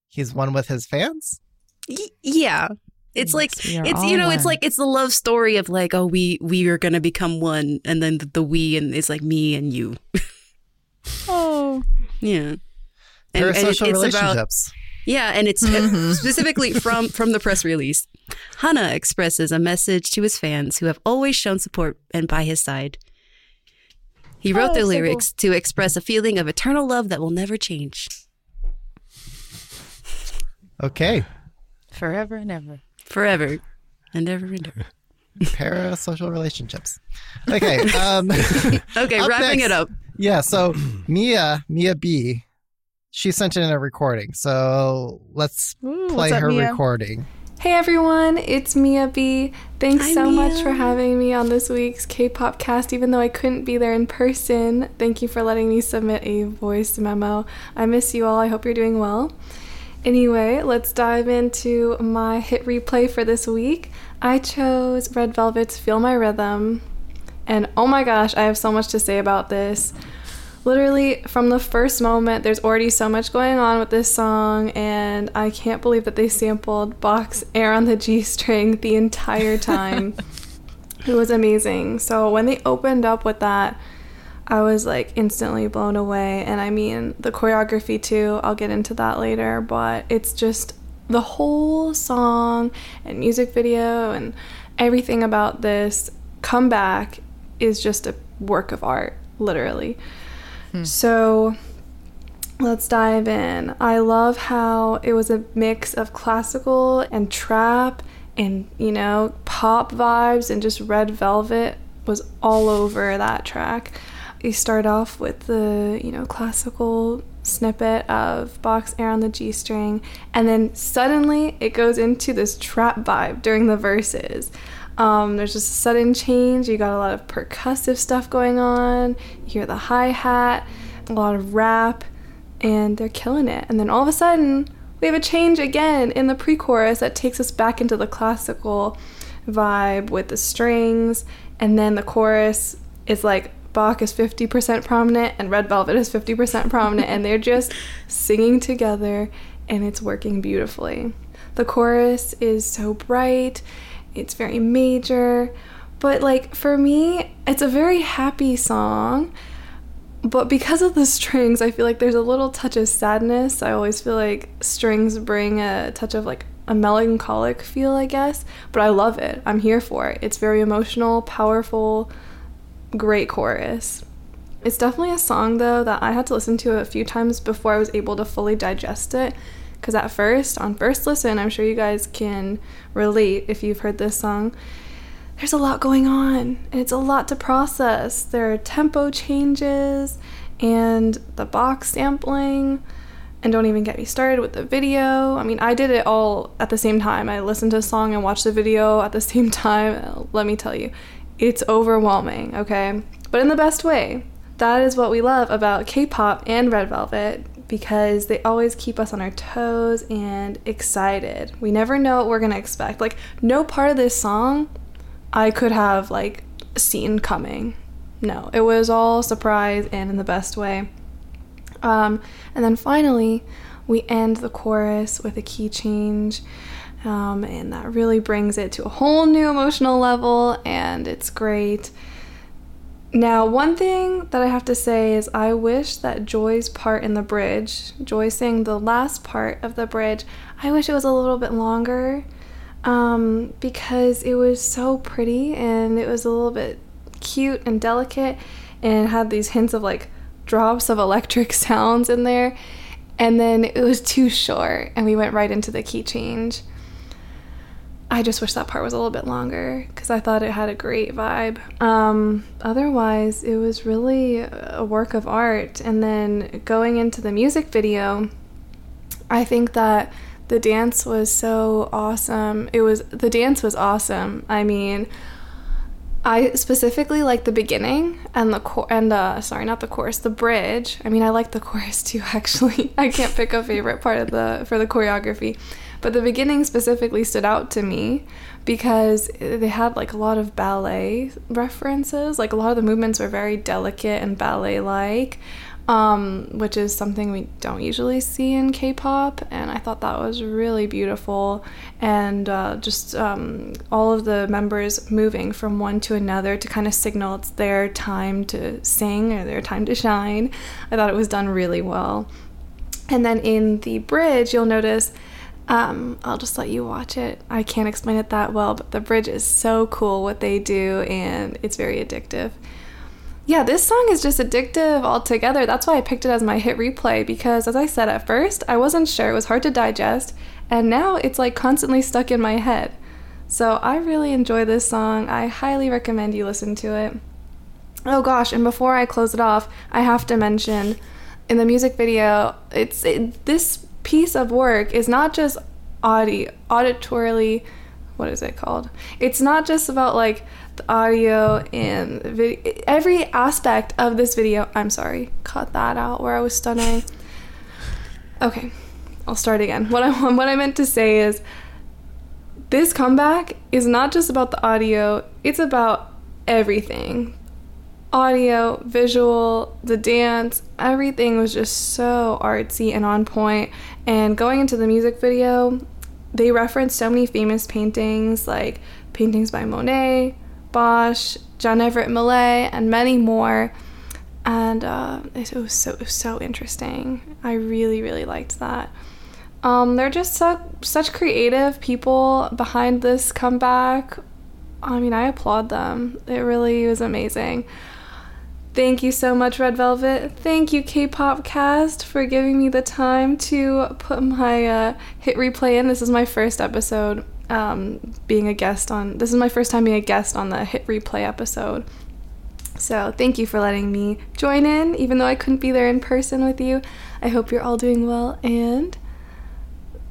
he's one with his fans?
Y- yeah, it's like
Yes, we are
it's you know it's like it's the love story of like oh we we are gonna become one, and then the, the we and it's like me and you.
Oh,
Yeah, and, and it-
Parasocial
it's about. Yeah, and it's
Mm-hmm.
specifically from from the press release. Hana expresses a message to his fans who have always shown support and by his side. He wrote the lyrics to express a feeling of eternal love that will never change.
Okay.
Forever and ever.
Forever and ever and ever.
Parasocial relationships. Okay. Um,
Okay, wrapping
next-
it up.
yeah. So Mia, Mia B, she sent in a recording. So let's
Ooh,
play
what's up,
her recording.
Hey everyone, it's Mia B. Thanks
Hi,
so much for having me on this week's K-pop cast. Even though I couldn't be there in person, thank you for letting me submit a voice memo. I miss you all. I hope you're doing well. Anyway, let's dive into my hit replay for this week. I chose Red Velvet's "Feel My Rhythm," and oh my gosh, I have so much to say about this. Literally from the first moment there's already so much going on with this song and i can't believe that they sampled Bach's air on the g string the entire time. It was amazing. So when they opened up with that i was like instantly blown away and i mean the choreography too i'll get into that later but it's just the whole song and music video and everything about this comeback is just a work of art literally hmm. so let's dive in. I love how it was a mix of classical and trap and, you know, pop vibes and just red velvet was all over that track. You start off with the, you know, classical snippet of Bach's air on the G string, and then suddenly it goes into this trap vibe during the verses. Um, there's just a sudden change. You got a lot of percussive stuff going on. You hear the hi hat, a lot of rap, and they're killing it. And then all of a sudden, we have a change again in the pre chorus that takes us back into the classical vibe with the strings. And then the chorus is like Bach is 50% prominent and Red Velvet is 50% prominent, and they're just singing together, and it's working beautifully. The chorus is so bright, it's very major, but like for me, it's a very happy song. But because of the strings, I feel like there's a little touch of sadness. I always feel like strings bring a touch of like a melancholic feel, I guess. But I love it. I'm here for it. It's very emotional, powerful, great chorus. It's definitely a song though that I had to listen to a few times before I was able to fully digest it. Because at first, on first listen, I'm sure you guys can relate if you've heard this song there's a lot going on and it's a lot to process. There are tempo changes and the Bach sampling. And don't even get me started with the video. I mean, I did it all at the same time. I listened to a song and watched the video at the same time. Let me tell you, it's overwhelming, okay? But in the best way. That is what we love about K pop and Red Velvet because they always keep us on our toes and excited. We never know what we're gonna expect. Like, no part of this song I could have like seen coming. No, it was all surprise and in the best way. Um, and then finally, we end the chorus with a key change, um, and that really brings it to a whole new emotional level, and it's great. Now, one thing that I have to say is I wish that Joy's part in the bridge, Joy saying the last part of the bridge, I wish it was a little bit longer um, because it was so pretty and it was a little bit cute and delicate and had these hints of like drops of electric sounds in there. And then it was too short and we went right into the key change. I just wish that part was a little bit longer because I thought it had a great vibe. Um, otherwise, it was really a work of art. And then going into the music video, I think that the dance was so awesome. It was the dance was awesome. I mean, I specifically like the beginning and the chor- and uh sorry, not the chorus, the bridge. I mean, I like the chorus too actually. I can't pick a favorite part of the for the choreography. But the beginning specifically stood out to me because they had like a lot of ballet references. Like a lot of the movements were very delicate and ballet like um, which is something we don't usually see in K-pop, and I thought that was really beautiful. And uh, just um, all of the members moving from one to another to kind of signal it's their time to sing or their time to shine. I thought it was done really well. And then in the bridge, you'll notice. Um, I'll just let you watch it. I can't explain it that well, but the bridge is so cool what they do, and it's very addictive. Yeah, this song is just addictive altogether. That's why I picked it as my hit replay because, as I said at first, I wasn't sure. It was hard to digest, and now it's like constantly stuck in my head. So I really enjoy this song. I highly recommend you listen to it. Oh gosh, and before I close it off, I have to mention in the music video, it's it, this piece of work is not just audio auditorily what is it called? It's not just about like the audio and video. Every aspect of this video. I'm sorry, cut that out where I was stuttering. Okay, I'll start again. What I what I meant to say is this comeback is not just about the audio. It's about everything. Audio, visual, the dance, everything was just so artsy and on point. And going into the music video, they reference so many famous paintings like paintings by Monet, Bosch, John Everett Millais, and many more. And uh, it was so so interesting. I really really liked that. Um, they're just su- such creative people behind this comeback. I mean, I applaud them. It really was amazing. Thank you so much, Red Velvet. Thank you, K-pop cast, for giving me the time to put my uh, hit replay in. This is my first episode um, being a guest on. This is my first time being a guest on the hit replay episode. So thank you for letting me join in, even though I couldn't be there in person with you. I hope you're all doing well, and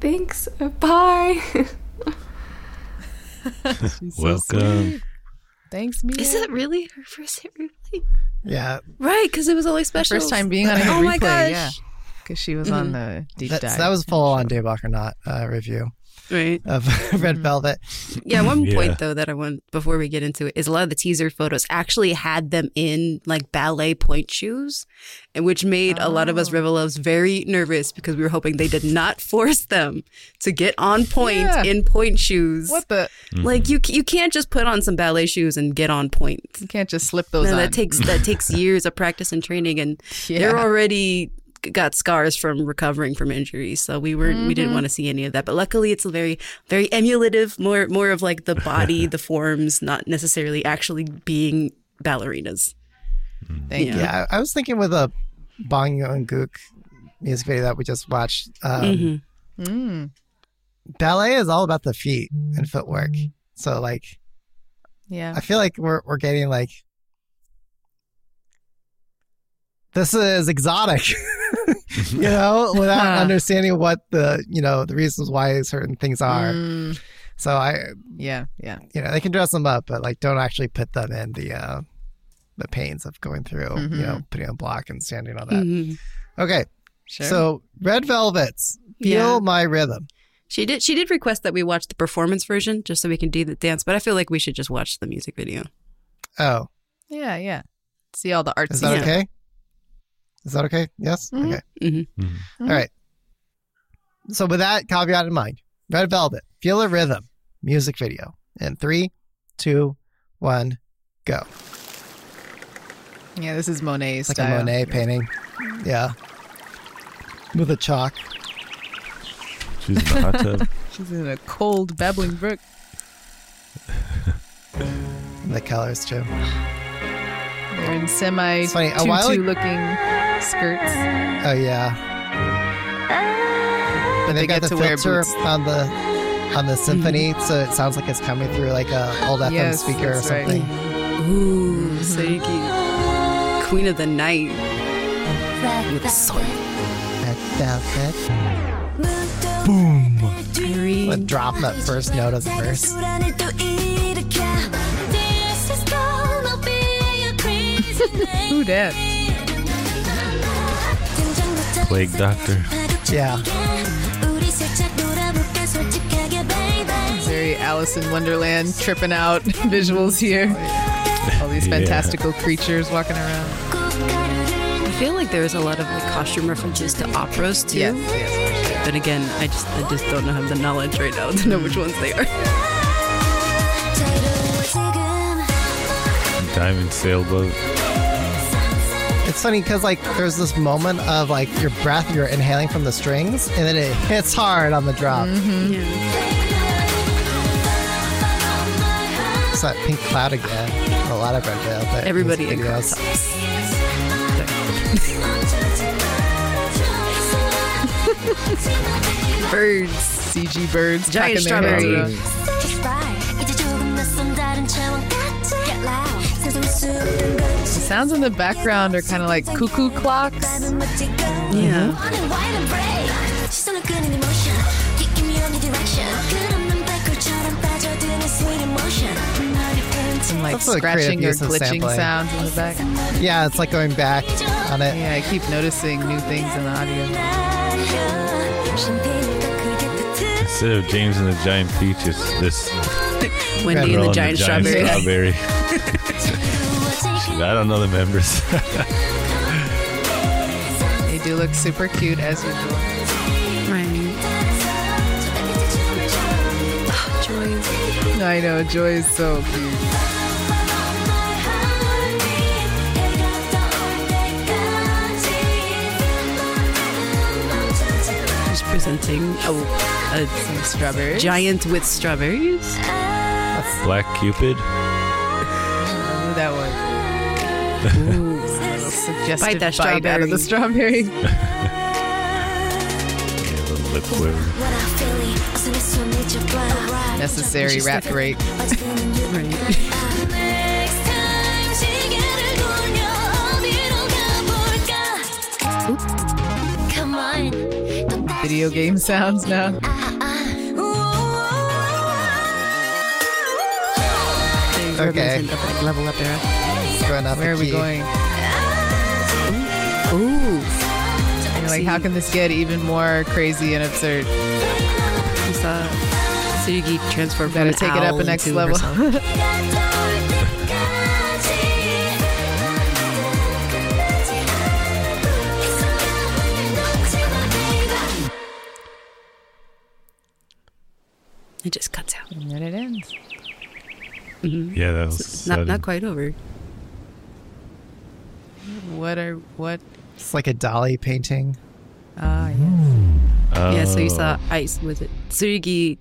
thanks. Bye.
She's so
Welcome.
Thanks, Mia.
Is that really her first hit replay?
Yeah.
Right, because it was always special.
first time being on a hit
Oh my gosh.
Yeah, because she was on the deep
That,
dive.
that was full on Daybach or not uh, review
Right.
of Red mm-hmm. Velvet.
Yeah, one
Yeah.
point though that I want before we get into it is a lot of the teaser photos actually had them in like ballet point shoes, and which made a lot of us
Oh.
ReVeluvs very nervous because we were hoping they did not force them to get on point
Yeah.
in point shoes.
what the?
Like mm-hmm. you, you can't just put on some ballet shoes and get on point.
You can't just slip those
No,
on.
that takes that takes years of practice and training, and
Yeah.
they're already got scars from recovering from injuries. So we weren't we
Mm-hmm.
didn't want to see any of that. But luckily, it's a very very emulative, more more of like the body, the forms, not necessarily actually being ballerinas.
Thank
Yeah.
you.
Yeah, I I was thinking with a Bang Yongguk music video that we just watched. Um,
Mhm.
Mm,
Ballet is all about the feet and footwork. So like,
yeah.
I feel like we're we're getting like this is exotic, you know, without understanding what the you know the reasons why certain things are.
Mm,
So I,
yeah, yeah.
you know, they can dress them up, but like don't actually put them in the uh the pains of going through, you know, putting on block and standing on that.
Mhm.
Okay,
Sure.
so Red Velvets, feel
Yeah.
my rhythm.
She did she did request that we watch the performance version just so we can do the dance, but I feel like we should just watch the music video.
Oh,
yeah, yeah. See all the artsy.
is that okay? Is that okay? Yes.
Mhm.
Okay.
hmm
All right. So with that caveat in mind, Red Velvet, feel a rhythm, music video. In three, two, one, go.
Yeah, this is Monet's
It's like
style.
a Monet painting. Yeah. With a chalk.
She's in the hot tub.
She's in a cold, babbling brook.
And the colors too.
They're in semi
It's funny, a while
tutu
ag-
looking skirts.
Oh yeah.
But
And they,
they
got
get
the
to
filter on the on the symphony, mm-hmm. so it sounds like it's coming through like a old FM
Yes,
speaker or
that's right.
something.
Ooh, so Queen of the Night with a sword.
Red Velvet.
Boom.
Irene.
With drop that first note as a verse.
Who dat?
Plague Doctor.
Yeah.
Very Alice in Wonderland tripping out visuals here. Oh, All these
Yeah.
fantastical creatures walking around.
I feel like there's a lot of like costume references to operas too.
Yes, yes, sure.
But again, I just I just don't know have the knowledge right now to know which ones they are.
Diamond Sailboat.
It's it's funny because like there's this moment of like your breath, you're inhaling from the strings, and then it hits hard on the drop. Mm-hmm.
Yeah.
It's that pink cloud again. A lot of red velvet.
Everybody
music
in
videos.
Birds.
CG birds,
Giant
packing their heads
strawberry.
sounds in the background are kind of like cuckoo clocks.
Yeah.
Some like
That's a
scratching
creative or use of
glitching
sampling.
sounds in the back.
Yeah, it's like going back on it.
Yeah, I keep noticing new things in the audio.
Instead of James and the Giant Peach, it's this
Wendy and the Giant Strawberry.
strawberry. I don't know the members.
They do look super cute as usual.
Right. Oh, Joy.
I know, Joy is so cute.
Just presenting a, a
Some strawberries.
giant with strawberries.
Black Cupid.
Ooh.
Little suggestive
Bite that
bite out of the strawberry.
Yeah, a little lip quiver.
Necessary rap rate.
Right.
Video game sounds now.
Okay.
like level up era.
Going up
Where
a
are we going?
Ooh.
You're like, how can this get even more crazy and absurd?
You saw Tsurugi transform
Gotta
from an
take it up
owl
a next level.
It just cuts out.
and then it ends. Mm-hmm.
Yeah, that was
Not not quite over.
What are what?
It's like a Dalí painting.
Ah, yeah.
Yeah, so you saw
Oh.
ice with it Tsurugi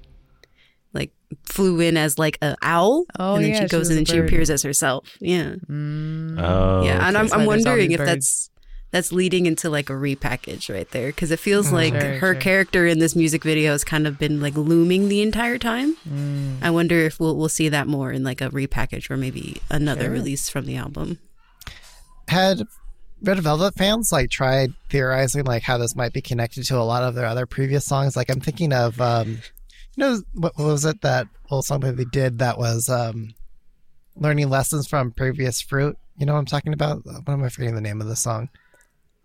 like flew in as like a owl
Oh,
and then
yeah,
she
she
goes
was
in
a
and she appears as herself. Yeah.
Mm.
Oh,
yeah, and. I'm,
That's
I'm
why there's all
wondering if
birds.
that's that's leading into like a repackage right there because it feels like
Sure,
her
sure.
character in this music video has kind of been like looming the entire time.
Mm.
I wonder if we'll we'll see that more in like a repackage or maybe another
Sure.
release from the album.
Had Red Velvet fans like tried theorizing like how this might be connected to a lot of their other previous songs? Like I'm thinking of um you know what, what was it that old song that they did that was um learning lessons from previous fruit? You know what I'm talking about? What am I forgetting the name of the song?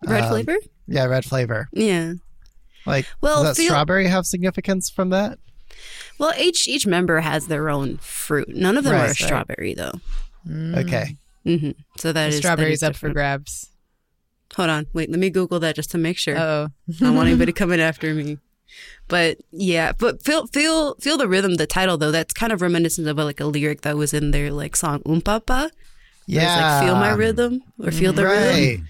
Red
Um,
flavor?
Yeah, red flavor.
Yeah.
Like
Well,
does that
feel-
strawberry have significance from that?
Well, each each member has their own fruit. None of them
Right,
are
right.
strawberry though.
Okay.
hmm So that
The
is
strawberries
is
up for grabs.
Hold on, wait. Let me Google that just to make sure.
Oh,
I don't want anybody coming after me. But yeah, but feel feel feel the rhythm. The title though, that's kind of reminiscent of like a lyric that was in their like song Umpapa. where
Yeah.
it's like feel my rhythm or feel the rhythm.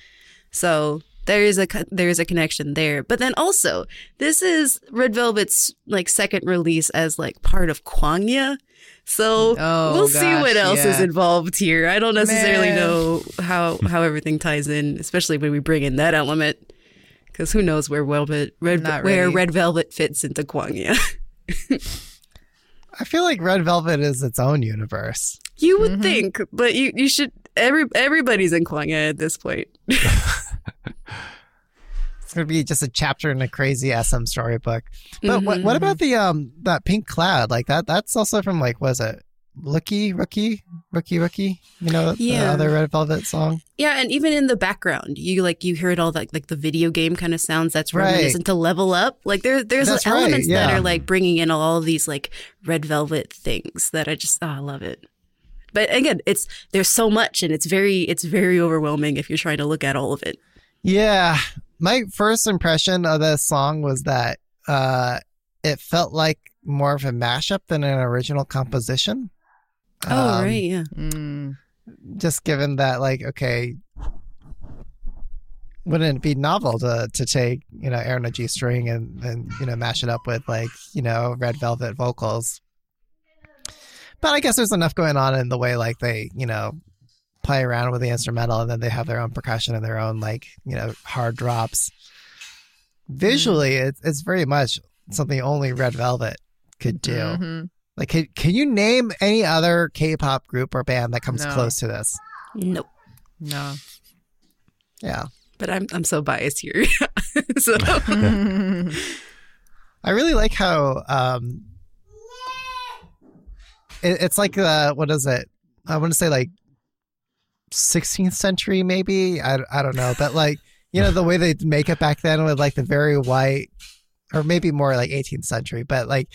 So there is a there is a connection there. But then also, this is Red Velvet's like second release as like part of Kwangya. So
Oh,
we'll see what
gosh,
else is involved here. I don't necessarily
Man.
know how how everything ties in, especially when we bring in that element. Because who knows where Velvet Red
Not
where
ready.
Red Velvet fits into Kwangya.
I feel like Red Velvet is its own universe.
you would
Mm-hmm.
think, but you you should every everybody's in Kwangya at this point.
It's gonna be just a chapter in a crazy SM storybook. But what what about the um that pink cloud? Like that that's also from like was it Rookie Rookie Rookie Rookie? You know the
Yeah.
other Red Velvet song?
Yeah, and even in the background, you like you heard all that like the video game kind of sounds that's
Right.
reminiscent to level up. Like there there's
That's
elements
right,
that are like bringing in all of these like red velvet things that I just oh, I love it. But again, it's there's so much and it's very it's very overwhelming if you're trying to look at all of it.
Yeah. My first impression of this song was that uh it felt like more of a mashup than an original composition.
Oh
Um,
right, yeah.
mm.
just given that like okay wouldn't it be novel to to take you know Air on a G string and and you know mash it up with like you know Red Velvet vocals? But I guess there's enough going on in the way like they you know play around with the instrumental and then they have their own percussion and their own like you know hard drops. Visually, it's it's very much something only Red Velvet could do.
Mhm.
Like, can, can you name any other K-pop group or band that comes
No.
close to this?
Nope.
No.
Yeah,
But I'm I'm so biased here. so
I really like how um, it, it's like uh, what is it? I want to say like 16th century, maybe. I I don't know, but like you know the way they make it back then with like the very white, or maybe more like 18th century, but like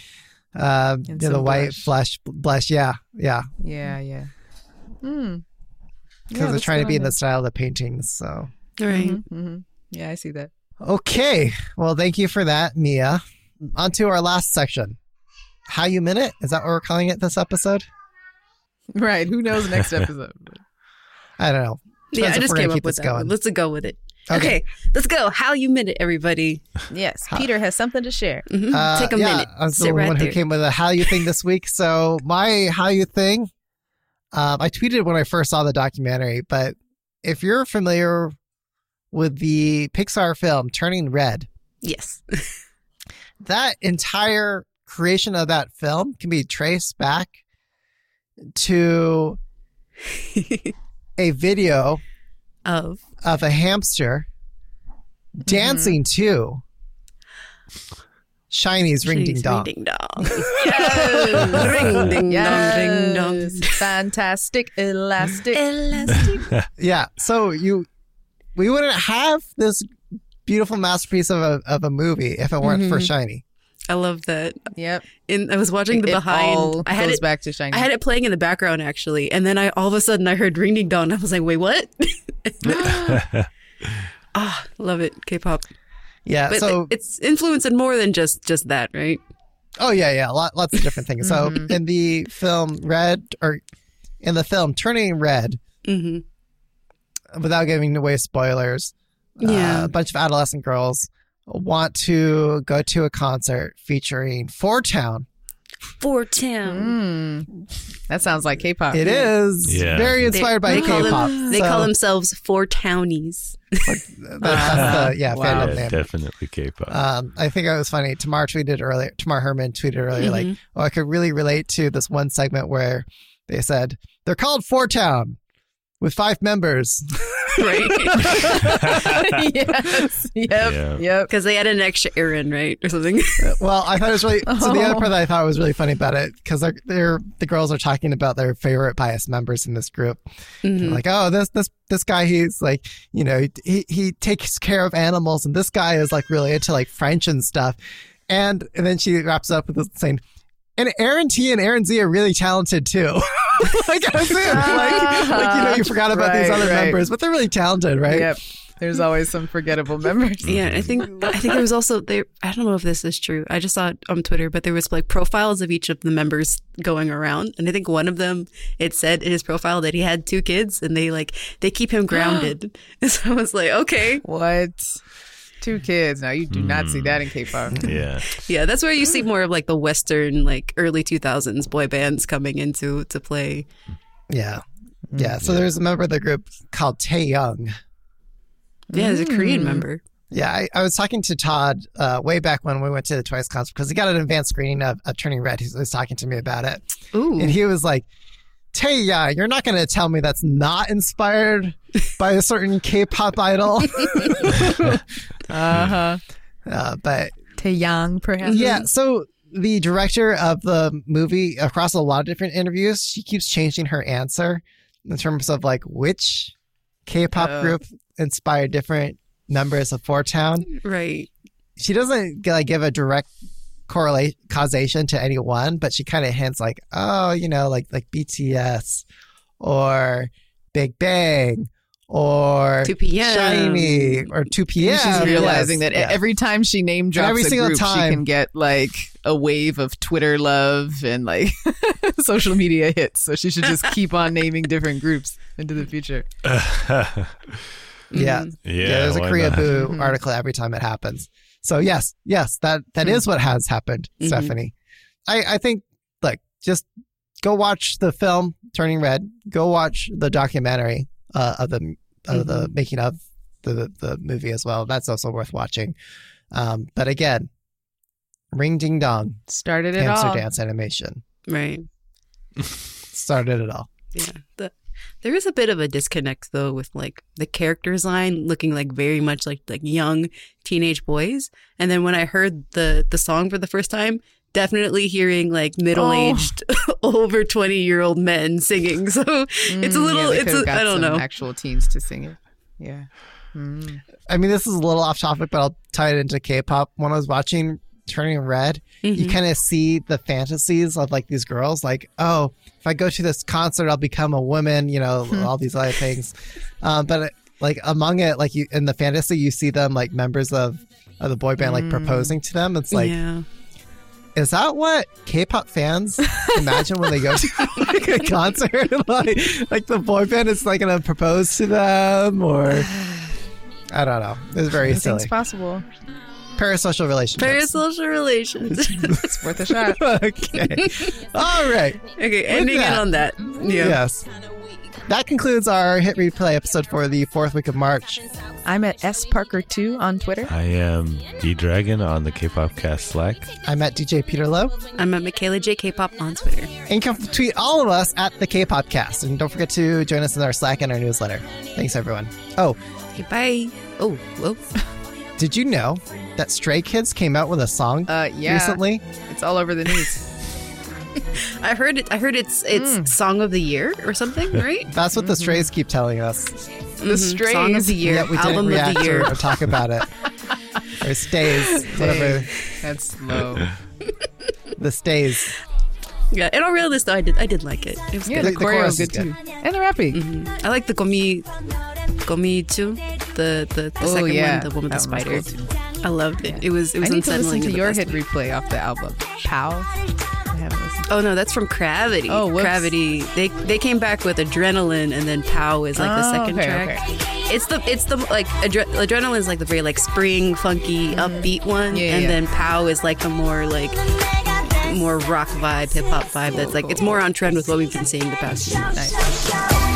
um, you know, the
some
white
blush.
flesh blush. Yeah, yeah,
yeah, yeah. Hmm.
because they're trying to be in the style of the paintings. So
right.
hmm Yeah, I see that.
Okay. Well, thank you for that, Mia. On to our last section. Hallyu minute? Is that what we're calling it this episode?
Right. Who knows next episode?
I don't know.
Yeah, I just came up with
this
that.
going.
Let's go with it.
Okay.
Okay. let's go. Hallyu minute, everybody?
yes. Peter has something to share.
Mhm.
Uh,
Take a
yeah,
minute.
I was the
right
one who came with a Hallyu thing this week. So my Hallyu thing, um, I tweeted when I first saw the documentary. But if you're familiar with the Pixar film Turning Red,
Yes.
that entire creation of that film can be traced back to a video
of
of a hamster
Mm-hmm.
dancing to SHINee's Ring Ding
She's
Dong.
Ring ding dong.
Yes.
ring ding
Yes.
dong. Ring dong.
Fantastic, elastic.
Elastic.
Yeah. So you, we wouldn't have this beautiful masterpiece of a of a movie if it weren't
Mm-hmm.
for SHINee.
I love that.
Yep.
And I was watching the
it
behind.
all
I had
goes
it.
back to SHINee.
I had it playing in the background actually, and then I all of a sudden I heard ring ding dong. I was like, wait, what? Ah, love it, K-pop.
Yeah.
But
so
it's influenced in more than just just that, right?
oh yeah, yeah, lot, lots of different things. So
Mm-hmm.
in the film Red or in the film Turning Red,
hmm
without giving away spoilers,
Yeah.
uh, a bunch of adolescent girls want to go to a concert featuring Four Town.
Four Town.
Mm. That sounds like K-pop.
It is
Yeah.
very
They-
inspired by
they
K-pop.
them- They
So
call themselves Four Townies.
that- that's the yeah
Wow.
fandom
yeah, definitely K-pop.
Um, I think it was funny. Tamar tweeted earlier. Tamar Herman tweeted earlier, like,
Mm-hmm.
"Oh, I could really relate to this one segment where they said they're called Four Town with five members."
right?
yes. Yep.
Yeah.
Yep.
Because they had an extra Aaron, right, or something.
well, I thought it was really. So the other part that I thought was really funny about it because they're, they're the girls are talking about their favorite bias members in this group.
Mm-hmm.
Like, oh, this this this guy, he's like, you know, he he takes care of animals, and this guy is like really into like French and stuff. And and then she wraps up with this saying, and Aaron T and Aaron Z are really talented too. like I was saying, like, like you know, you forgot about these other
right.
members, but they're really talented, right?
Yep. There's always some forgettable members.
Yeah, I think I think there was also there. I don't know if this is true. I just saw it on Twitter, but there was like profiles of each of the members going around, and I think one of them it said in his profile that he had two kids, and they like they keep him grounded. and so I was like, okay,
What? Two kids. Now you do not see that in K-pop.
yeah.
yeah, that's where you see more of like the Western like early two thousands boy bands coming into to play.
Yeah. Yeah. So there's a member of the group called Tae Young.
Yeah, as a Korean member.
Yeah, I, I was talking to Todd uh, way back when we went to the Twice concert because he got an advanced screening of, of Turning Red. He was talking to me about it.
Ooh,
And he was like, Taya, you're not going to tell me that's not inspired by a certain K-pop idol.
Uh-huh.
uh, but
young, perhaps.
yeah, so the director of the movie, across a lot of different interviews, she keeps changing her answer in terms of like which K-pop
Oh.
group inspired different members of Four Town.
right.
She doesn't like give a direct correlate causation to any one, but she kind of hints like, oh, you know, like like BTS or Big Bang or
2 p.m.
SHINee or 2 p.m.
She's realizing
Yes,
that
yes.
every time she name drops
every
a
single
group,
time-
she can get like a wave of Twitter love and like social media hits. So she should just keep on naming different groups into the future.
Yeah.
Yeah,
there's a Korea
not?
Boo
Mhm.
article every time it happens. So yes, yes, that that is what has happened,
Mhm.
Stephanie. I I think like just go watch the film Turning Red. Go watch the documentary uh, of the of the making of the the movie as well. That's also worth watching. Um, but again, Ring Ding Dong,
Started it
Hamster
all.
Dance Animation
Right.
started it all.
Yeah. The, there is a bit of a disconnect though with like the character design looking like very much like like young teenage boys. And then when I heard the the song for the first time, definitely hearing like middle-aged over 20 year old men singing. So it's a
Mm,
little
they
it's
could've
a,
got
I don't know.
Actual teens to sing it. Yeah. Mm.
I mean, this is a little off topic, but I'll tie it into K-pop. When I was watching Turning Red, you
Mhm.
kind of see the fantasies of like these girls, like, oh, if I go to this concert, I'll become a woman, you know, all these other things. Um, but uh, like among it, like you in the fantasy, you see them like members of, of the boy band like proposing to them. It's like,
yeah.
Is that what K-pop fans imagine when they go to like a concert? like, like the boy band is like gonna propose to them, or I don't know. It's very silly.
Anything's possible.
Parasocial relationships.
Parasocial relations.
It's worth a shot.
okay. All right.
okay, ending it on that. Yeah.
Yes. That concludes our hit replay episode for the fourth week of March.
I'm at S Parker two on Twitter.
I am D Dragon on the K-pop cast Slack.
I'm at DJ Peter Lowe.
I'm at Michaela J K-pop on Twitter.
And you can tweet all of us at the K-pop cast. And don't forget to join us in our Slack and our newsletter. Thanks, everyone. Oh,
Okay, bye. Oh, whoa.
did you know that Stray Kids came out with a song
Uh, yeah.
recently?
It's all over the news.
I heard it. I heard it's it's hmm. song of the year or something, right?
That's what the mm-hmm. Strays keep telling us. Mm-hmm.
The
Mhm.
Strays.
song of the year,
Yet we didn't
album of the year.
or, or talk about it. or stays, whatever.
That's low.
The stays.
Yeah. In all realness, though, I did I did like it. It was
Yeah,
The-
the,
the
choreo was
is
good too, and the rapping.
good. I like the Gomi Gomi too. The the, the
Oh
second
yeah,
one, the woman with the
That
spider.
cool.
I loved it. It was it
I
was
need to
unsettling.
listen to your
best
hit
way.
replay off the album. Pow. Haven't listened.
Oh no, that's from Gravity.
Oh, whoops.
Gravity. They they came back with Adrenaline, and then Pow is like the
Oh,
second
okay,
track.
okay.
It's the it's the like adre- Adrenaline is like the very like spring funky upbeat one,
Mm-hmm. Yeah,
and
yeah.
then Pow is like the more like more rock vibe, hip hop vibe. That's like it's more on trend with what we've been seeing the past few months.
Nice.